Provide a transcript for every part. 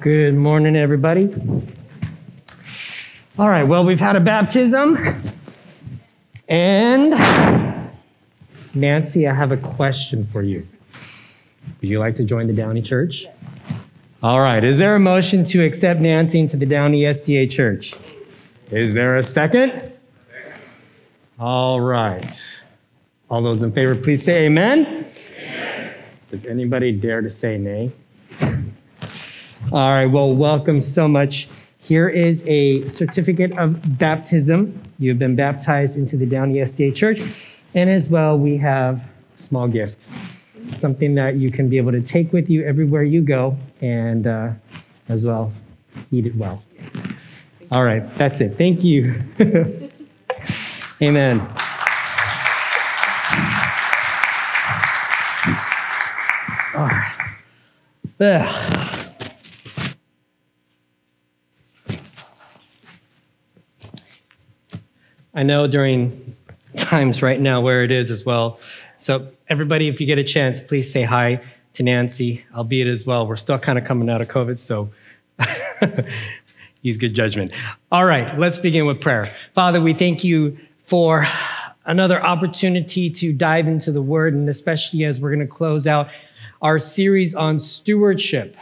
Good morning, everybody. All right, well, we've had a baptism. And Nancy, I have a question for you. Would you like to join the Downey Church? All right, is there a motion to accept Nancy into the Downey SDA Church? Is there a second? All right. All those in favor, please say amen. amen. Does anybody dare to say nay? All right, well, welcome so much. Here is a certificate of baptism. You have been baptized into the Downey SDA Church. And as well, we have a small gift, something that you can be able to take with you everywhere you go and uh, as well eat it well. All right, that's it. Thank you. Amen. All right. Ugh. I know during times right now where it is as well. So, everybody, if you get a chance, please say hi to Nancy, albeit as well. We're still kind of coming out of COVID, so use good judgment. All right, let's begin with prayer. Father, we thank you for another opportunity to dive into the word, and especially as we're going to close out our series on stewardship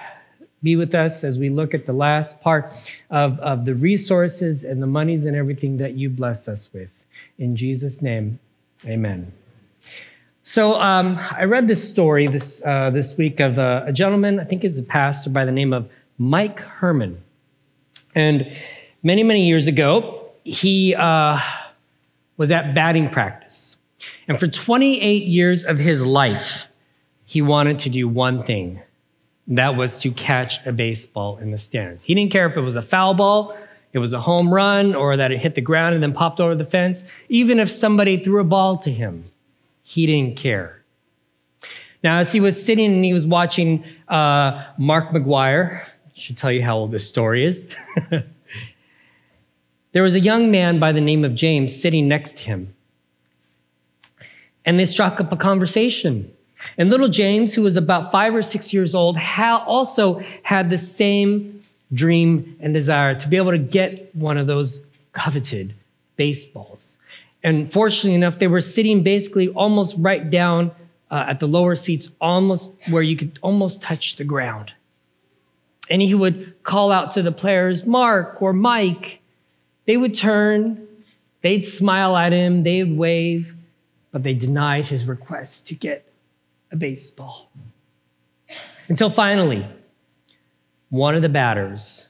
be with us as we look at the last part of, of the resources and the monies and everything that you bless us with. In Jesus' name, amen. So um, I read this story this, uh, this week of a, a gentleman, I think is a pastor by the name of Mike Herman. And many, many years ago, he uh, was at batting practice. And for 28 years of his life, he wanted to do one thing that was to catch a baseball in the stands. He didn't care if it was a foul ball, it was a home run, or that it hit the ground and then popped over the fence. Even if somebody threw a ball to him, he didn't care. Now, as he was sitting and he was watching uh, Mark McGwire, should tell you how old this story is. there was a young man by the name of James sitting next to him. And they struck up a conversation. And little James, who was about five or six years old, also had the same dream and desire to be able to get one of those coveted baseballs. And fortunately enough, they were sitting basically almost right down uh, at the lower seats, almost where you could almost touch the ground. And he would call out to the players, Mark or Mike. They would turn, they'd smile at him, they'd wave, but they denied his request to get a baseball. Until finally, one of the batters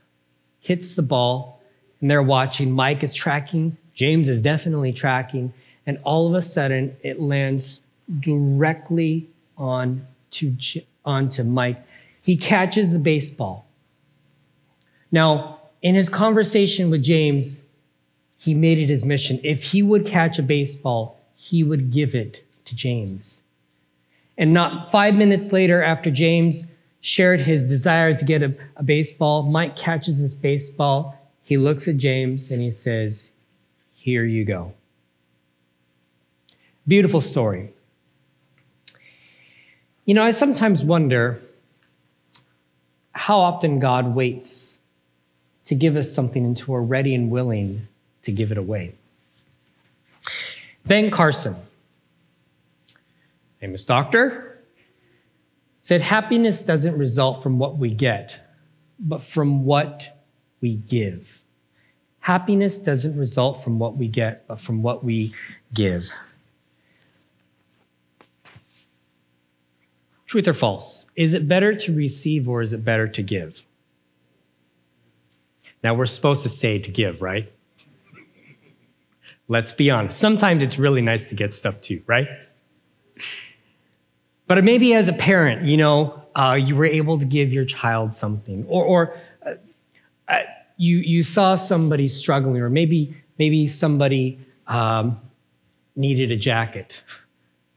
hits the ball, and they're watching. Mike is tracking, James is definitely tracking, and all of a sudden it lands directly on to, onto Mike. He catches the baseball. Now, in his conversation with James, he made it his mission. If he would catch a baseball, he would give it to James. And not five minutes later, after James shared his desire to get a, a baseball, Mike catches this baseball. He looks at James and he says, Here you go. Beautiful story. You know, I sometimes wonder how often God waits to give us something until we're ready and willing to give it away. Ben Carson famous doctor, said happiness doesn't result from what we get, but from what we give. Happiness doesn't result from what we get, but from what we give. Truth or false? Is it better to receive or is it better to give? Now, we're supposed to say to give, right? Let's be honest. Sometimes it's really nice to get stuff too, right? But maybe as a parent, you know, uh, you were able to give your child something, or, or uh, uh, you you saw somebody struggling, or maybe maybe somebody um, needed a jacket,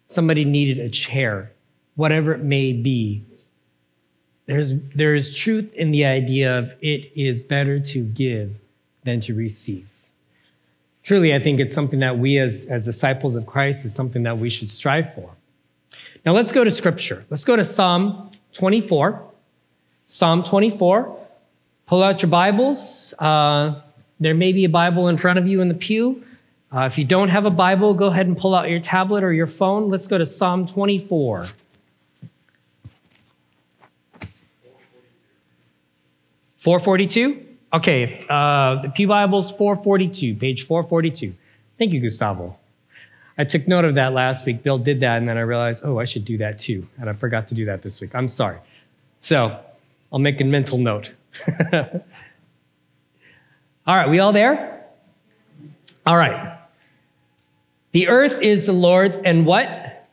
somebody needed a chair, whatever it may be. There's there is truth in the idea of it is better to give than to receive. Truly, I think it's something that we as, as disciples of Christ is something that we should strive for. Now let's go to scripture. Let's go to Psalm 24. Psalm 24. Pull out your Bibles. Uh, there may be a Bible in front of you in the pew. Uh, if you don't have a Bible, go ahead and pull out your tablet or your phone. Let's go to Psalm 24. Four forty-two. Okay, uh, the Pew Bible's 442, page 442. Thank you, Gustavo. I took note of that last week. Bill did that, and then I realized, oh, I should do that too. And I forgot to do that this week. I'm sorry. So I'll make a mental note. all right, we all there? All right. The earth is the Lord's, and what?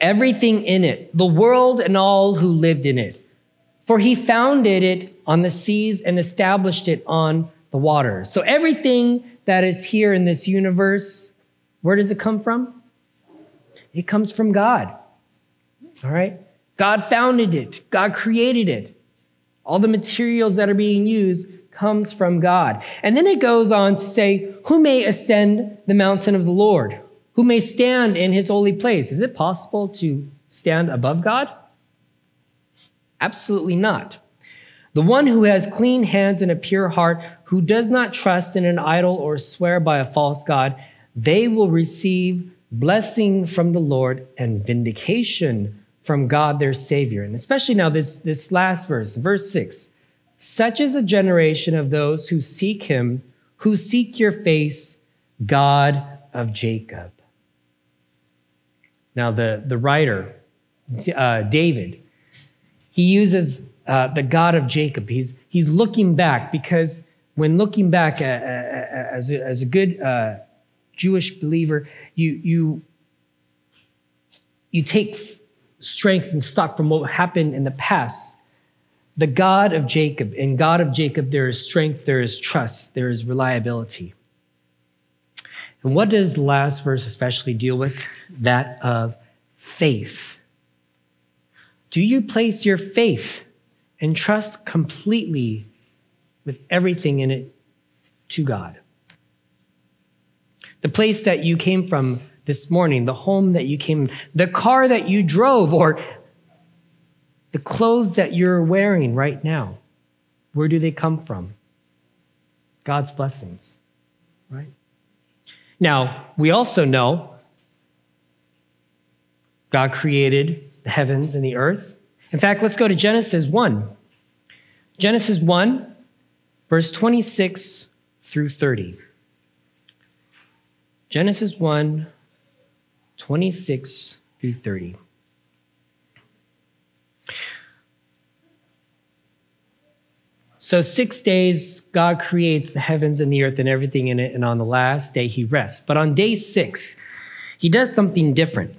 Everything in it, the world and all who lived in it. For he founded it on the seas and established it on the waters. So everything that is here in this universe, where does it come from? It comes from God. All right? God founded it. God created it. All the materials that are being used comes from God. And then it goes on to say, who may ascend the mountain of the Lord? Who may stand in his holy place? Is it possible to stand above God? Absolutely not. The one who has clean hands and a pure heart, who does not trust in an idol or swear by a false God, they will receive blessing from the Lord and vindication from God their Savior. And especially now, this, this last verse, verse 6 such is the generation of those who seek him, who seek your face, God of Jacob. Now, the, the writer, uh, David, he uses uh, the God of Jacob. He's, he's looking back because when looking back uh, uh, uh, as, a, as a good uh, Jewish believer, you, you, you take strength and stock from what happened in the past. The God of Jacob, in God of Jacob, there is strength, there is trust, there is reliability. And what does the last verse especially deal with? That of faith. Do you place your faith and trust completely with everything in it to God? The place that you came from this morning, the home that you came, the car that you drove, or the clothes that you're wearing right now, where do they come from? God's blessings, right? Now, we also know God created the heavens and the earth. In fact, let's go to Genesis 1. Genesis 1, verse 26 through 30. Genesis 1, 26 through 30. So, six days, God creates the heavens and the earth and everything in it, and on the last day, he rests. But on day six, he does something different.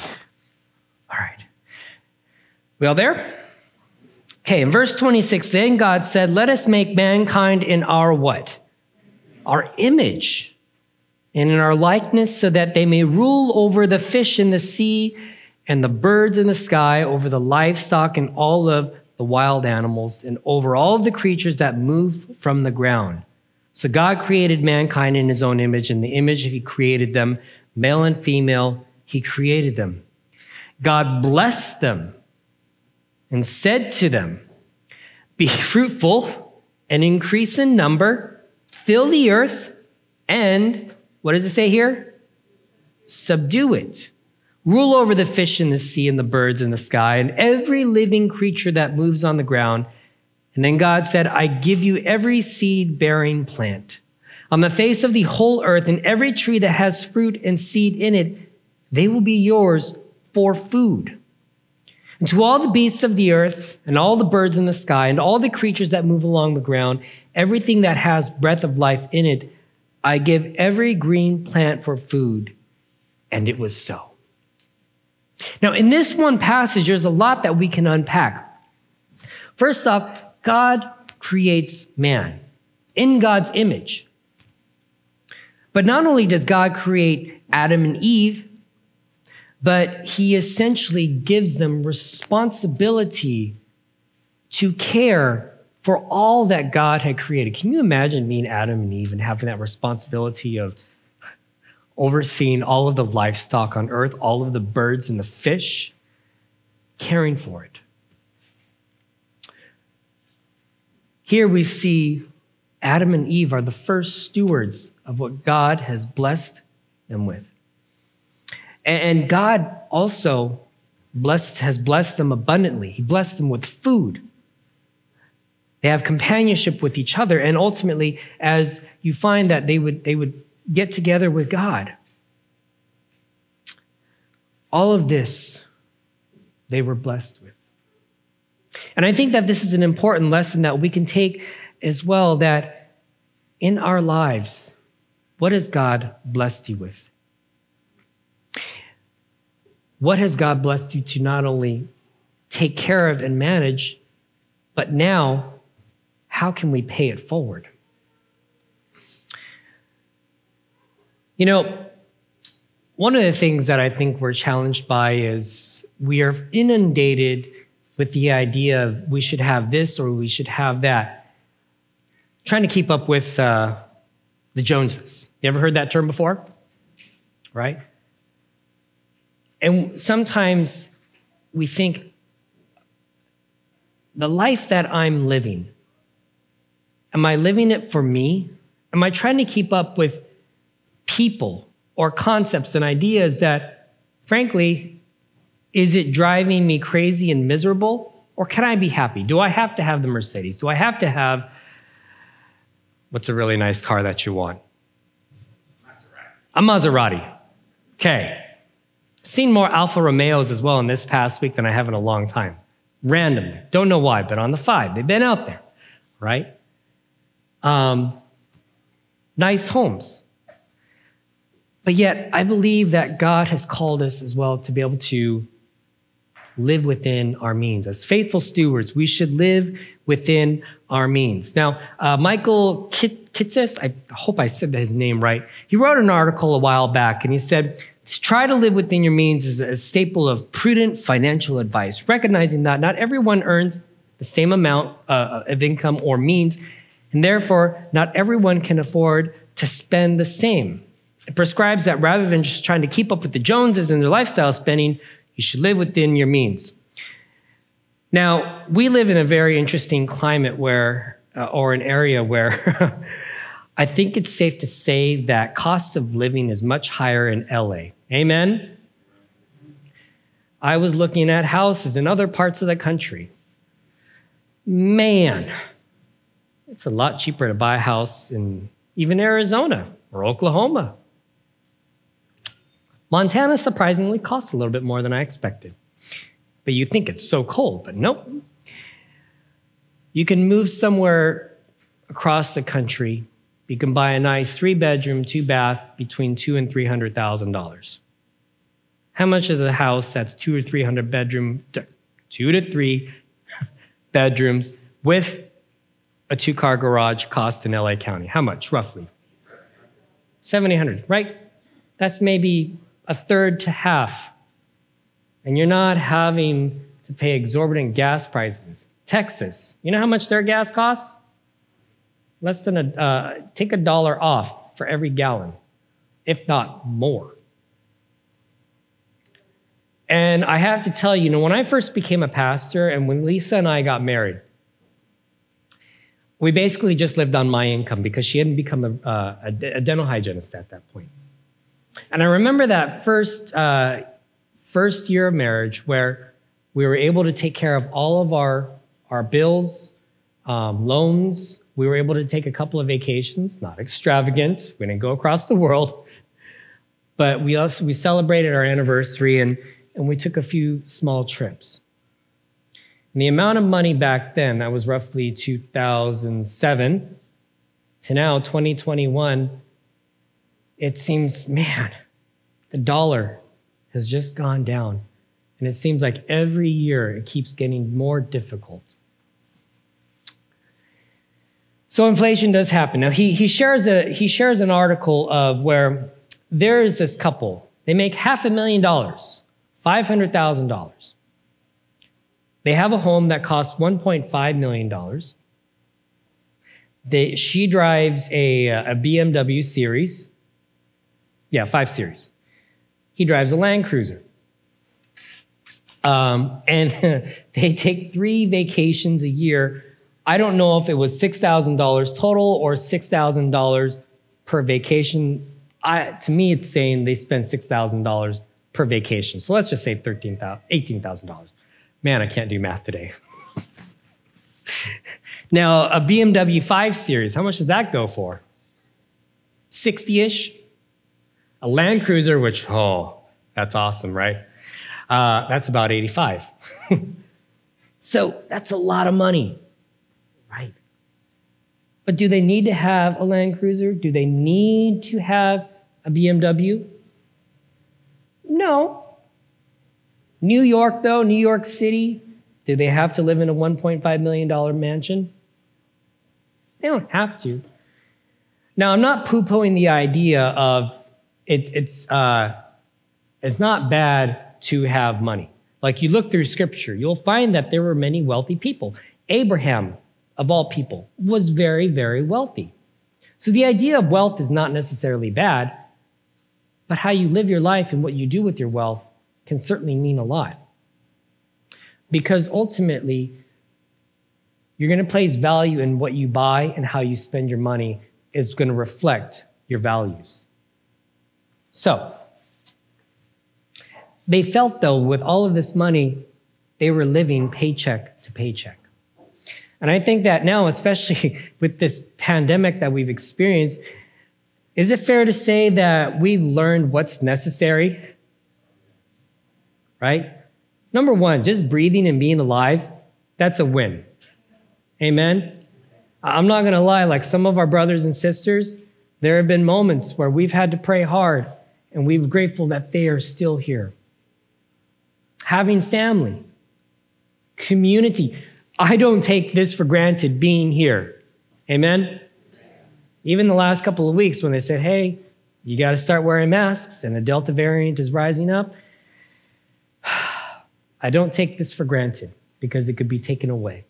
All right. We all there? Okay, in verse 26, then God said, Let us make mankind in our what? Our image and in our likeness, so that they may rule over the fish in the sea and the birds in the sky, over the livestock and all of the wild animals, and over all of the creatures that move from the ground. So God created mankind in his own image. In the image he created them, male and female, he created them. God blessed them and said to them, Be fruitful and increase in number, fill the earth, and what does it say here? Subdue it. Rule over the fish in the sea and the birds in the sky and every living creature that moves on the ground. And then God said, I give you every seed bearing plant on the face of the whole earth and every tree that has fruit and seed in it. They will be yours for food. And to all the beasts of the earth, and all the birds in the sky, and all the creatures that move along the ground, everything that has breath of life in it, I give every green plant for food. And it was so. Now, in this one passage, there's a lot that we can unpack. First off, God creates man in God's image. But not only does God create Adam and Eve, but he essentially gives them responsibility to care for all that God had created. Can you imagine being Adam and Eve and having that responsibility of overseeing all of the livestock on earth, all of the birds and the fish, caring for it? Here we see Adam and Eve are the first stewards of what God has blessed them with. And God also blessed, has blessed them abundantly. He blessed them with food. They have companionship with each other. And ultimately, as you find that they would, they would get together with God. All of this they were blessed with. And I think that this is an important lesson that we can take as well that in our lives, what has God blessed you with? What has God blessed you to not only take care of and manage, but now, how can we pay it forward? You know, one of the things that I think we're challenged by is we are inundated with the idea of we should have this or we should have that. Trying to keep up with uh, the Joneses. You ever heard that term before? Right? And sometimes we think the life that I'm living, am I living it for me? Am I trying to keep up with people or concepts and ideas that, frankly, is it driving me crazy and miserable? Or can I be happy? Do I have to have the Mercedes? Do I have to have what's a really nice car that you want? Maserati. A Maserati. Okay. Seen more Alfa Romeos as well in this past week than I have in a long time. Randomly. Don't know why, but on the five. They've been out there, right? Um, nice homes. But yet, I believe that God has called us as well to be able to live within our means. As faithful stewards, we should live within our means. Now, uh, Michael Kitces, I hope I said his name right, he wrote an article a while back and he said, to try to live within your means is a staple of prudent financial advice, recognizing that not everyone earns the same amount uh, of income or means, and therefore not everyone can afford to spend the same. It prescribes that rather than just trying to keep up with the Joneses and their lifestyle spending, you should live within your means. Now, we live in a very interesting climate where, uh, or an area where I think it's safe to say that cost of living is much higher in LA. Amen? I was looking at houses in other parts of the country. Man, it's a lot cheaper to buy a house in even Arizona or Oklahoma. Montana surprisingly costs a little bit more than I expected. But you think it's so cold, but nope. You can move somewhere across the country you can buy a nice three bedroom, two bath between two and three hundred thousand dollars. How much is a house that's two or three hundred bedroom, two to three bedrooms with a two car garage cost in LA County? How much roughly? 7,800, right? That's maybe a third to half. And you're not having to pay exorbitant gas prices. Texas, you know how much their gas costs? Less than a, uh, take a dollar off for every gallon, if not more. And I have to tell you, you know, when I first became a pastor and when Lisa and I got married, we basically just lived on my income because she hadn't become a, uh, a, dental hygienist at that point. And I remember that first, uh, first year of marriage where we were able to take care of all of our, our bills, um, loans, we were able to take a couple of vacations, not extravagant. We didn't go across the world, but we also we celebrated our anniversary and, and we took a few small trips. And the amount of money back then, that was roughly 2007 to now 2021, it seems, man, the dollar has just gone down. And it seems like every year it keeps getting more difficult. So inflation does happen. Now he, he shares a he shares an article of where there is this couple. They make half a million dollars, five hundred thousand dollars. They have a home that costs one point five million dollars. They, she drives a, a BMW series. Yeah, five series. He drives a Land Cruiser. Um, and they take three vacations a year I don't know if it was $6,000 total or $6,000 per vacation. I, to me, it's saying they spend $6,000 per vacation. So let's just say $13,000, $18,000. Man, I can't do math today. now, a BMW 5 Series, how much does that go for? 60 ish. A Land Cruiser, which, oh, that's awesome, right? Uh, that's about 85. so that's a lot of money. Right. But do they need to have a Land Cruiser? Do they need to have a BMW? No. New York, though, New York City, do they have to live in a $1.5 million mansion? They don't have to. Now, I'm not poo pooing the idea of it, it's, uh, it's not bad to have money. Like you look through scripture, you'll find that there were many wealthy people. Abraham of all people, was very, very wealthy. So the idea of wealth is not necessarily bad, but how you live your life and what you do with your wealth can certainly mean a lot. Because ultimately, you're going to place value in what you buy and how you spend your money is going to reflect your values. So, they felt though, with all of this money, they were living paycheck to paycheck. And I think that now, especially with this pandemic that we've experienced, is it fair to say that we've learned what's necessary? Right? Number one, just breathing and being alive, that's a win. Amen? I'm not to lie, like some of our brothers and sisters, there have been moments where we've had to pray hard and we're grateful that they are still here. Having family, community. I don't take this for granted being here. Amen? Even the last couple of weeks when they said, hey, you got to start wearing masks and the Delta variant is rising up, I don't take this for granted because it could be taken away.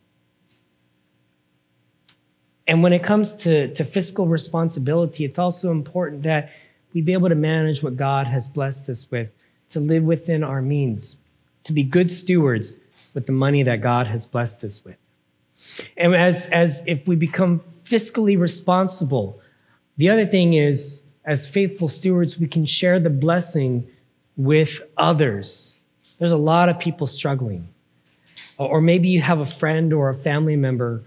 And when it comes to, to fiscal responsibility, it's also important that we be able to manage what God has blessed us with, to live within our means, to be good stewards with the money that God has blessed us with. And as, as if we become fiscally responsible, the other thing is, as faithful stewards, we can share the blessing with others. There's a lot of people struggling. Or maybe you have a friend or a family member,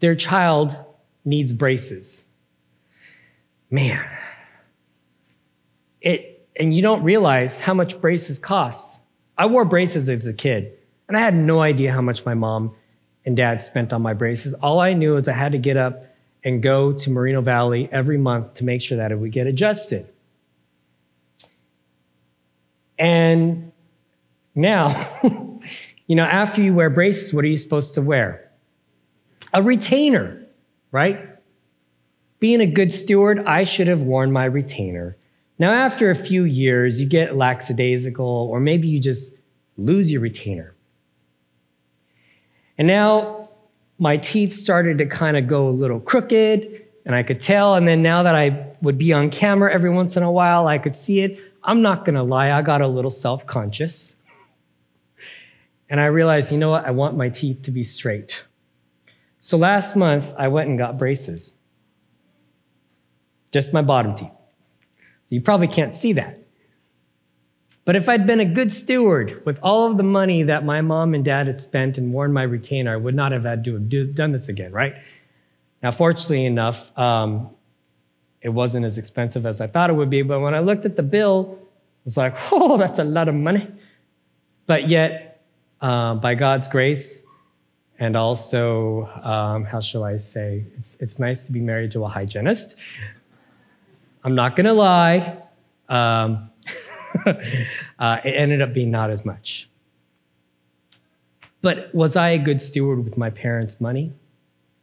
their child needs braces. Man, it, and you don't realize how much braces cost. I wore braces as a kid. And I had no idea how much my mom and dad spent on my braces. All I knew is I had to get up and go to Moreno Valley every month to make sure that it would get adjusted. And now, you know, after you wear braces, what are you supposed to wear? A retainer, right? Being a good steward, I should have worn my retainer. Now, after a few years, you get lackadaisical, or maybe you just lose your retainer. And now my teeth started to kind of go a little crooked, and I could tell. And then now that I would be on camera every once in a while, I could see it. I'm not gonna lie, I got a little self conscious. And I realized, you know what? I want my teeth to be straight. So last month, I went and got braces. Just my bottom teeth. You probably can't see that. But if I'd been a good steward with all of the money that my mom and dad had spent and worn my retainer, I would not have had to have do, done this again, right? Now, fortunately enough, um, it wasn't as expensive as I thought it would be. But when I looked at the bill, it was like, oh, that's a lot of money. But yet, uh, by God's grace, and also, um, how shall I say, it's, it's nice to be married to a hygienist. I'm not going to lie. Um, uh, it ended up being not as much. But was I a good steward with my parents' money?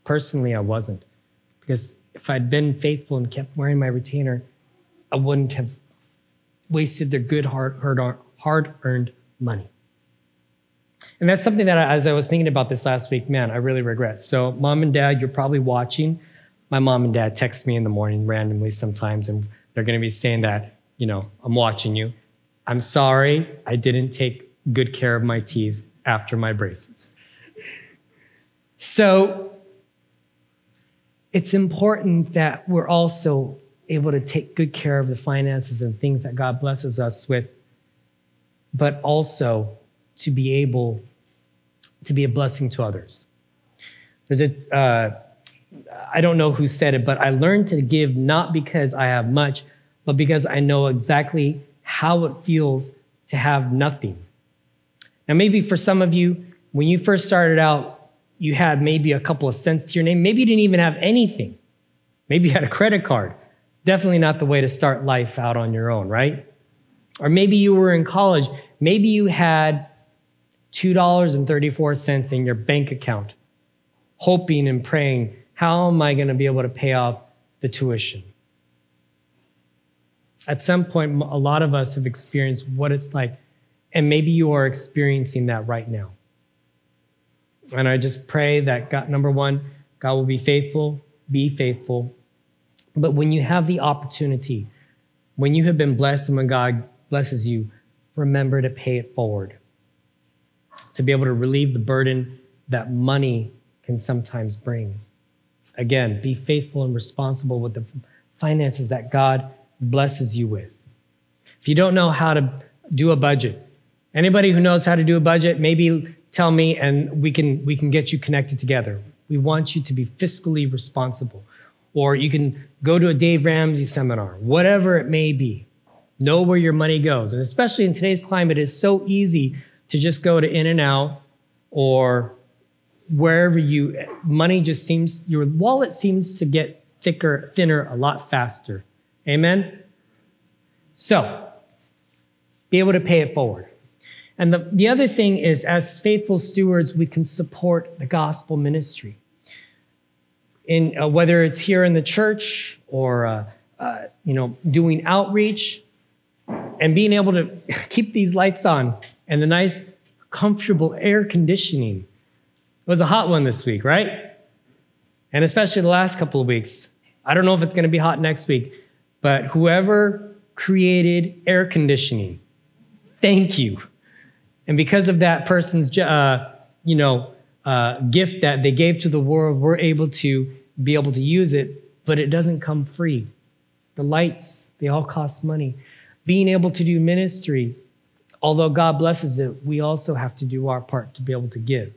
Personally, I wasn't. Because if I'd been faithful and kept wearing my retainer, I wouldn't have wasted their good, hard earned money. And that's something that, as I was thinking about this last week, man, I really regret. So, mom and dad, you're probably watching. My mom and dad text me in the morning randomly sometimes, and they're going to be saying that, you know, I'm watching you. I'm sorry I didn't take good care of my teeth after my braces. So, it's important that we're also able to take good care of the finances and things that God blesses us with, but also to be able to be a blessing to others. There's a, uh, I don't know who said it, but I learned to give not because I have much, but because I know exactly how it feels to have nothing. Now, maybe for some of you, when you first started out, you had maybe a couple of cents to your name. Maybe you didn't even have anything. Maybe you had a credit card. Definitely not the way to start life out on your own, right? Or maybe you were in college. Maybe you had $2.34 in your bank account, hoping and praying, how am I going to be able to pay off the tuition? At some point, a lot of us have experienced what it's like, and maybe you are experiencing that right now. And I just pray that God, number one, God will be faithful, be faithful. But when you have the opportunity, when you have been blessed and when God blesses you, remember to pay it forward to be able to relieve the burden that money can sometimes bring. Again, be faithful and responsible with the finances that God blesses you with. If you don't know how to do a budget, anybody who knows how to do a budget, maybe tell me and we can we can get you connected together. We want you to be fiscally responsible. Or you can go to a Dave Ramsey seminar, whatever it may be. Know where your money goes. And especially in today's climate, it's so easy to just go to In-N-Out or wherever you money just seems your wallet seems to get thicker thinner a lot faster amen so be able to pay it forward and the, the other thing is as faithful stewards we can support the gospel ministry in uh, whether it's here in the church or uh, uh, you know doing outreach and being able to keep these lights on and the nice, comfortable air conditioning. It was a hot one this week, right? And especially the last couple of weeks. I don't know if it's going to be hot next week, but whoever created air conditioning, thank you. And because of that person's, uh, you know, uh, gift that they gave to the world, we're able to be able to use it, but it doesn't come free. The lights, they all cost money. Being able to do ministry, although God blesses it, we also have to do our part to be able to give.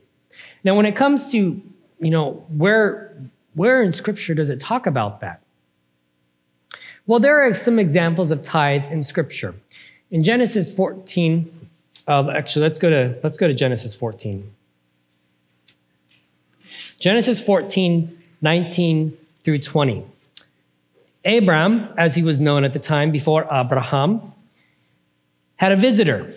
Now, when it comes to, you know, where, where in Scripture does it talk about that? Well, there are some examples of tithe in Scripture. In Genesis 14, uh, actually, let's go to let's go to Genesis 14. Genesis 14, 19 through 20. Abram, as he was known at the time before Abraham, had a visitor,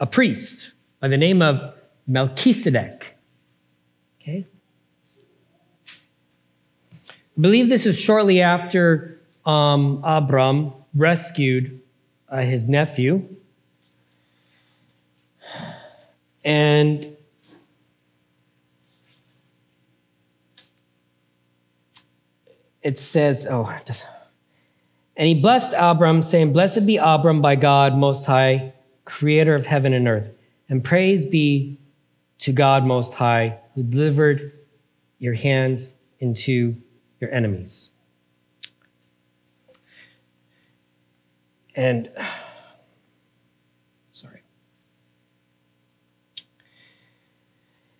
a priest by the name of Melchizedek. Okay? I believe this is shortly after um, Abram rescued uh, his nephew. And it says, oh, just. And he blessed Abram, saying, Blessed be Abram by God Most High, creator of heaven and earth. And praise be to God Most High, who delivered your hands into your enemies. And, sorry.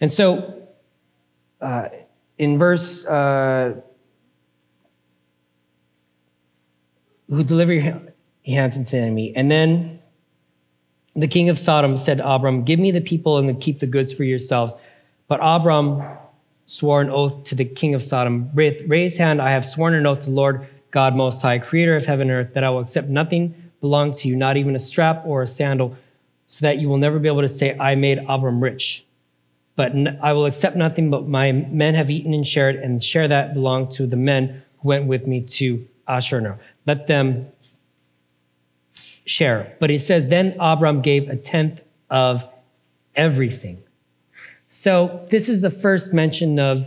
And so, uh, in verse uh, who deliver your hands into the enemy. And then the king of Sodom said Abram, Give me the people and keep the goods for yourselves. But Abram swore an oath to the king of Sodom. Raise hand, I have sworn an oath to the Lord God Most High, creator of heaven and earth, that I will accept nothing belong to you, not even a strap or a sandal, so that you will never be able to say, I made Abram rich. But I will accept nothing but my men have eaten and shared, and share that belong to the men who went with me to Ashur. Let them share. But he says, Then Abram gave a tenth of everything. So this is the first mention of,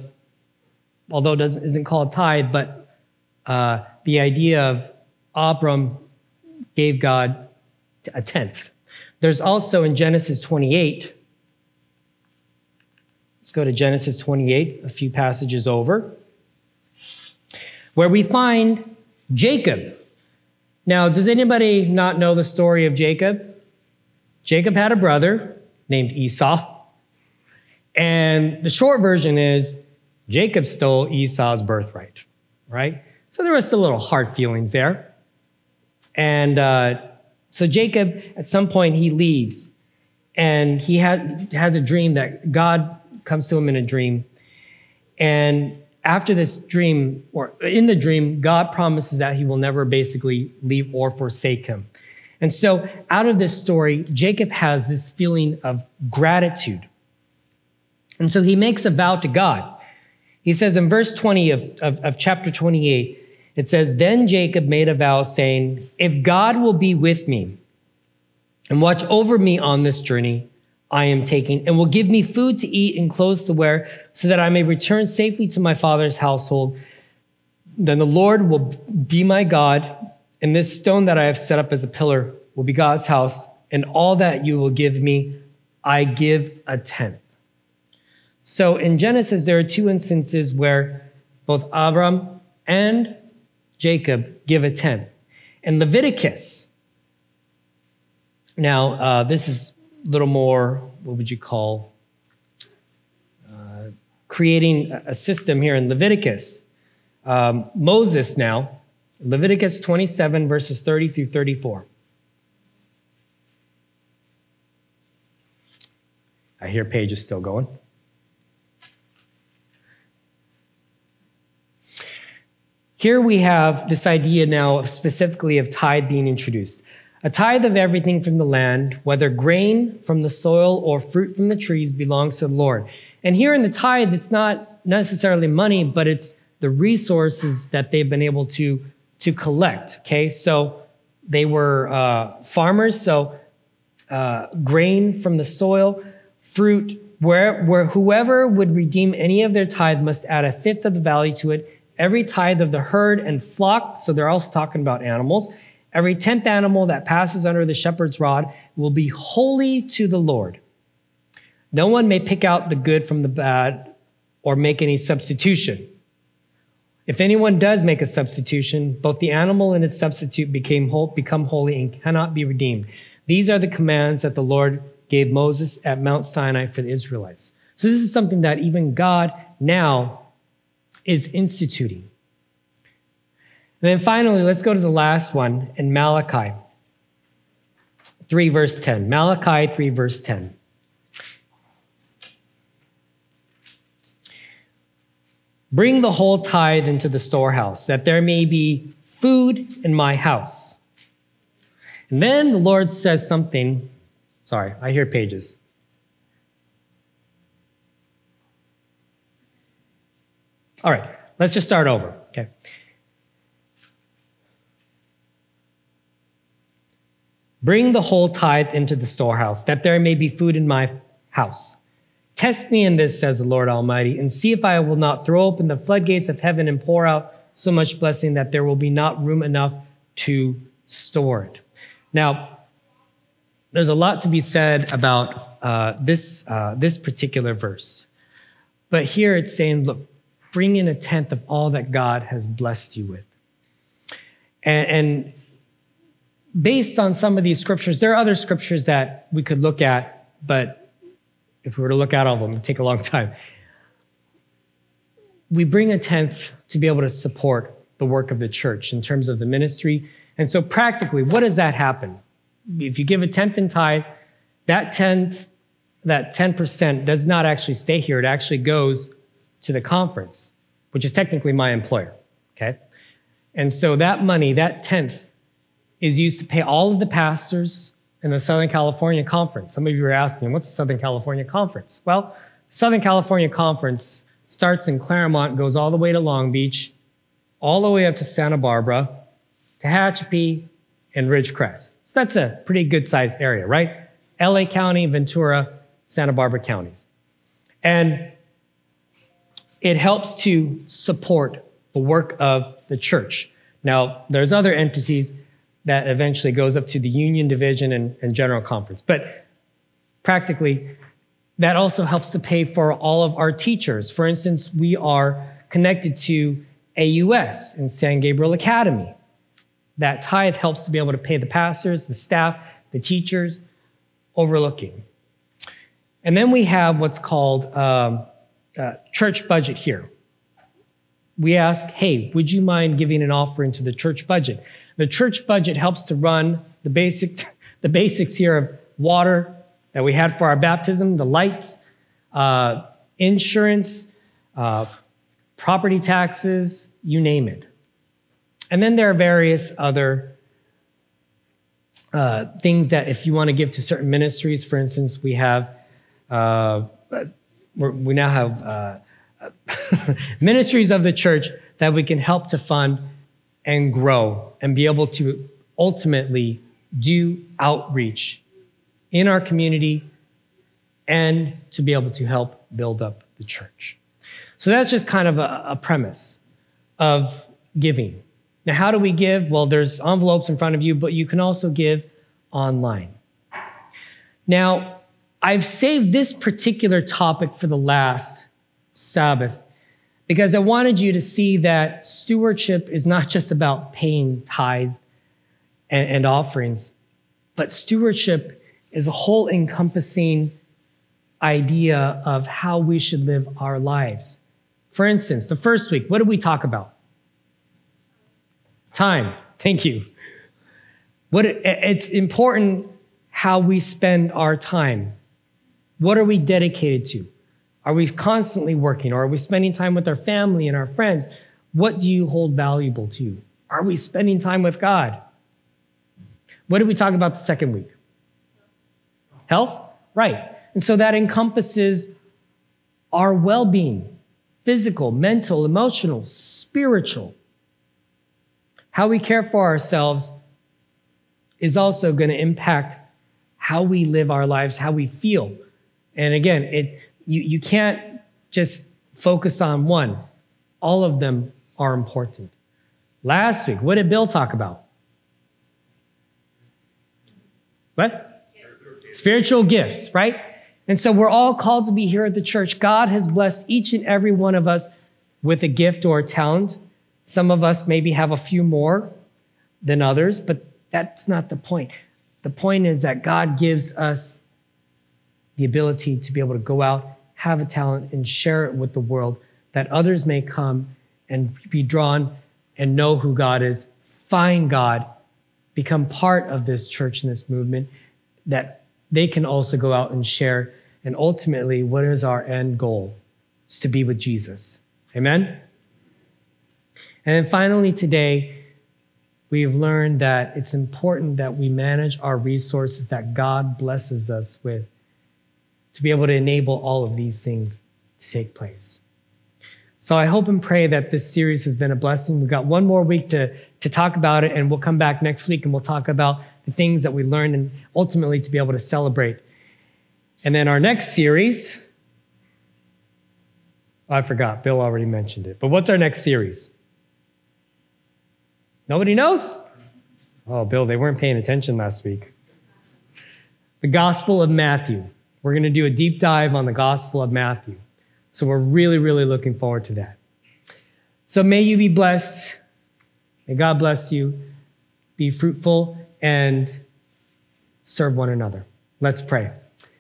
although it doesn't, isn't called tithe, but uh, the idea of Abram gave God a tenth. There's also in Genesis 28, let's go to Genesis 28, a few passages over, where we find Jacob. Now, does anybody not know the story of Jacob? Jacob had a brother named Esau. And the short version is Jacob stole Esau's birthright, right? So there was a little hard feelings there. And uh, so Jacob, at some point, he leaves and he had, has a dream that God comes to him in a dream. And after this dream, or in the dream, God promises that he will never basically leave or forsake him. And so, out of this story, Jacob has this feeling of gratitude. And so he makes a vow to God. He says in verse 20 of, of, of chapter 28, it says, Then Jacob made a vow saying, If God will be with me and watch over me on this journey I am taking, and will give me food to eat and clothes to wear, so that I may return safely to my father's household, then the Lord will be my God, and this stone that I have set up as a pillar will be God's house, and all that you will give me, I give a tenth. So in Genesis, there are two instances where both Abram and Jacob give a tenth. In Leviticus, now uh, this is a little more, what would you call, uh, creating a system here in Leviticus. Um, Moses now, Leviticus 27, verses 30 through 34. I hear Paige is still going. Here we have this idea now of specifically of tithe being introduced. A tithe of everything from the land, whether grain from the soil or fruit from the trees, belongs to the Lord. And here in the tithe, it's not necessarily money, but it's the resources that they've been able to, to collect. Okay, so they were uh, farmers, so uh, grain from the soil, fruit, where, where whoever would redeem any of their tithe must add a fifth of the value to it every tithe of the herd and flock, so they're also talking about animals, every tenth animal that passes under the shepherd's rod will be holy to the Lord. No one may pick out the good from the bad or make any substitution. If anyone does make a substitution, both the animal and its substitute became whole, become holy and cannot be redeemed. These are the commands that the Lord gave Moses at Mount Sinai for the Israelites. So this is something that even God now is instituting. And then finally, let's go to the last one in Malachi 3, verse 10. Malachi 3, verse 10. Bring the whole tithe into the storehouse, that there may be food in my house. And then the Lord says something. Sorry, I hear pages. All right, let's just start over, okay? Bring the whole tithe into the storehouse, that there may be food in my house. Test me in this, says the Lord Almighty, and see if I will not throw open the floodgates of heaven and pour out so much blessing that there will be not room enough to store it. Now, there's a lot to be said about uh, this, uh, this particular verse. But here it's saying, look, bring in a tenth of all that God has blessed you with. And, and based on some of these scriptures, there are other scriptures that we could look at, but if we were to look at all of them, it would take a long time. We bring a tenth to be able to support the work of the church in terms of the ministry. And so, practically, what does that happen? If you give a tenth in tithe, that tenth, that 10% does not actually stay here. It actually goes to the conference, which is technically my employer. Okay. And so that money, that tenth, is used to pay all of the pastors in the Southern California Conference. Some of you are asking, what's the Southern California Conference? Well, Southern California Conference starts in Claremont, goes all the way to Long Beach, all the way up to Santa Barbara, Tehachapi, and Ridgecrest. So that's a pretty good sized area, right? LA County, Ventura, Santa Barbara counties. And it helps to support the work of the church. Now, there's other entities that eventually goes up to the union division and, and general conference. But practically, that also helps to pay for all of our teachers. For instance, we are connected to AUS and San Gabriel Academy. That tithe helps to be able to pay the pastors, the staff, the teachers, overlooking. And then we have what's called um, uh, church budget here. We ask, hey, would you mind giving an offering to the church budget? The church budget helps to run the basic, the basics here of water that we had for our baptism, the lights, uh, insurance, uh, property taxes, you name it. And then there are various other uh, things that if you want to give to certain ministries, for instance, we have, uh, we now have uh, ministries of the church that we can help to fund and grow and be able to ultimately do outreach in our community and to be able to help build up the church. So that's just kind of a, a premise of giving. Now, how do we give? Well, there's envelopes in front of you, but you can also give online. Now, I've saved this particular topic for the last Sabbath because I wanted you to see that stewardship is not just about paying tithe and, and offerings, but stewardship is a whole encompassing idea of how we should live our lives. For instance, the first week, what did we talk about? Time. Thank you. What it, it's important how we spend our time. What are we dedicated to? Are we constantly working or are we spending time with our family and our friends? What do you hold valuable to you? Are we spending time with God? What did we talk about the second week? Health? Right. And so that encompasses our well being physical, mental, emotional, spiritual. How we care for ourselves is also going to impact how we live our lives, how we feel. And again, it you, you can't just focus on one. All of them are important. Last week, what did Bill talk about? What? Spiritual gifts, right? And so we're all called to be here at the church. God has blessed each and every one of us with a gift or a talent. Some of us maybe have a few more than others, but that's not the point. The point is that God gives us the ability to be able to go out have a talent and share it with the world that others may come and be drawn and know who God is, find God, become part of this church and this movement, that they can also go out and share. And ultimately, what is our end goal? Is to be with Jesus. Amen? And then finally, today, we've learned that it's important that we manage our resources that God blesses us with to be able to enable all of these things to take place. So I hope and pray that this series has been a blessing. We've got one more week to, to talk about it, and we'll come back next week and we'll talk about the things that we learned and ultimately to be able to celebrate. And then our next series, I forgot, Bill already mentioned it, but what's our next series? Nobody knows? Oh, Bill, they weren't paying attention last week. The Gospel of Matthew. We're going to do a deep dive on the Gospel of Matthew. So we're really, really looking forward to that. So may you be blessed. May God bless you. Be fruitful and serve one another. Let's pray.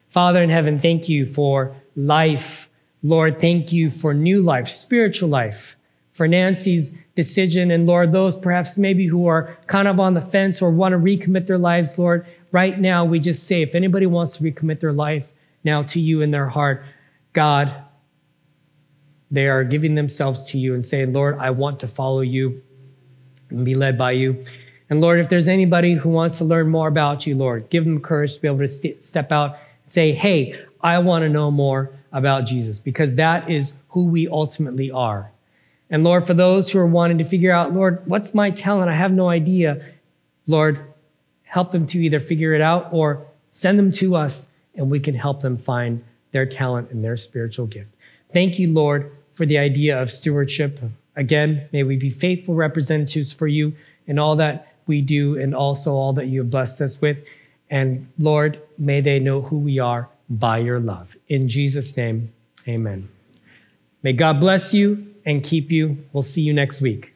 Father in heaven, thank you for life. Lord, thank you for new life, spiritual life, for Nancy's decision. And Lord, those perhaps maybe who are kind of on the fence or want to recommit their lives, Lord, right now we just say if anybody wants to recommit their life, now to you in their heart. God, they are giving themselves to you and saying, Lord, I want to follow you and be led by you. And Lord, if there's anybody who wants to learn more about you, Lord, give them courage to be able to st- step out and say, hey, I want to know more about Jesus, because that is who we ultimately are. And Lord, for those who are wanting to figure out, Lord, what's my talent? I have no idea. Lord, help them to either figure it out or send them to us and we can help them find their talent and their spiritual gift. Thank you, Lord, for the idea of stewardship. Again, may we be faithful representatives for you in all that we do and also all that you have blessed us with. And Lord, may they know who we are by your love. In Jesus' name, amen. May God bless you and keep you. We'll see you next week.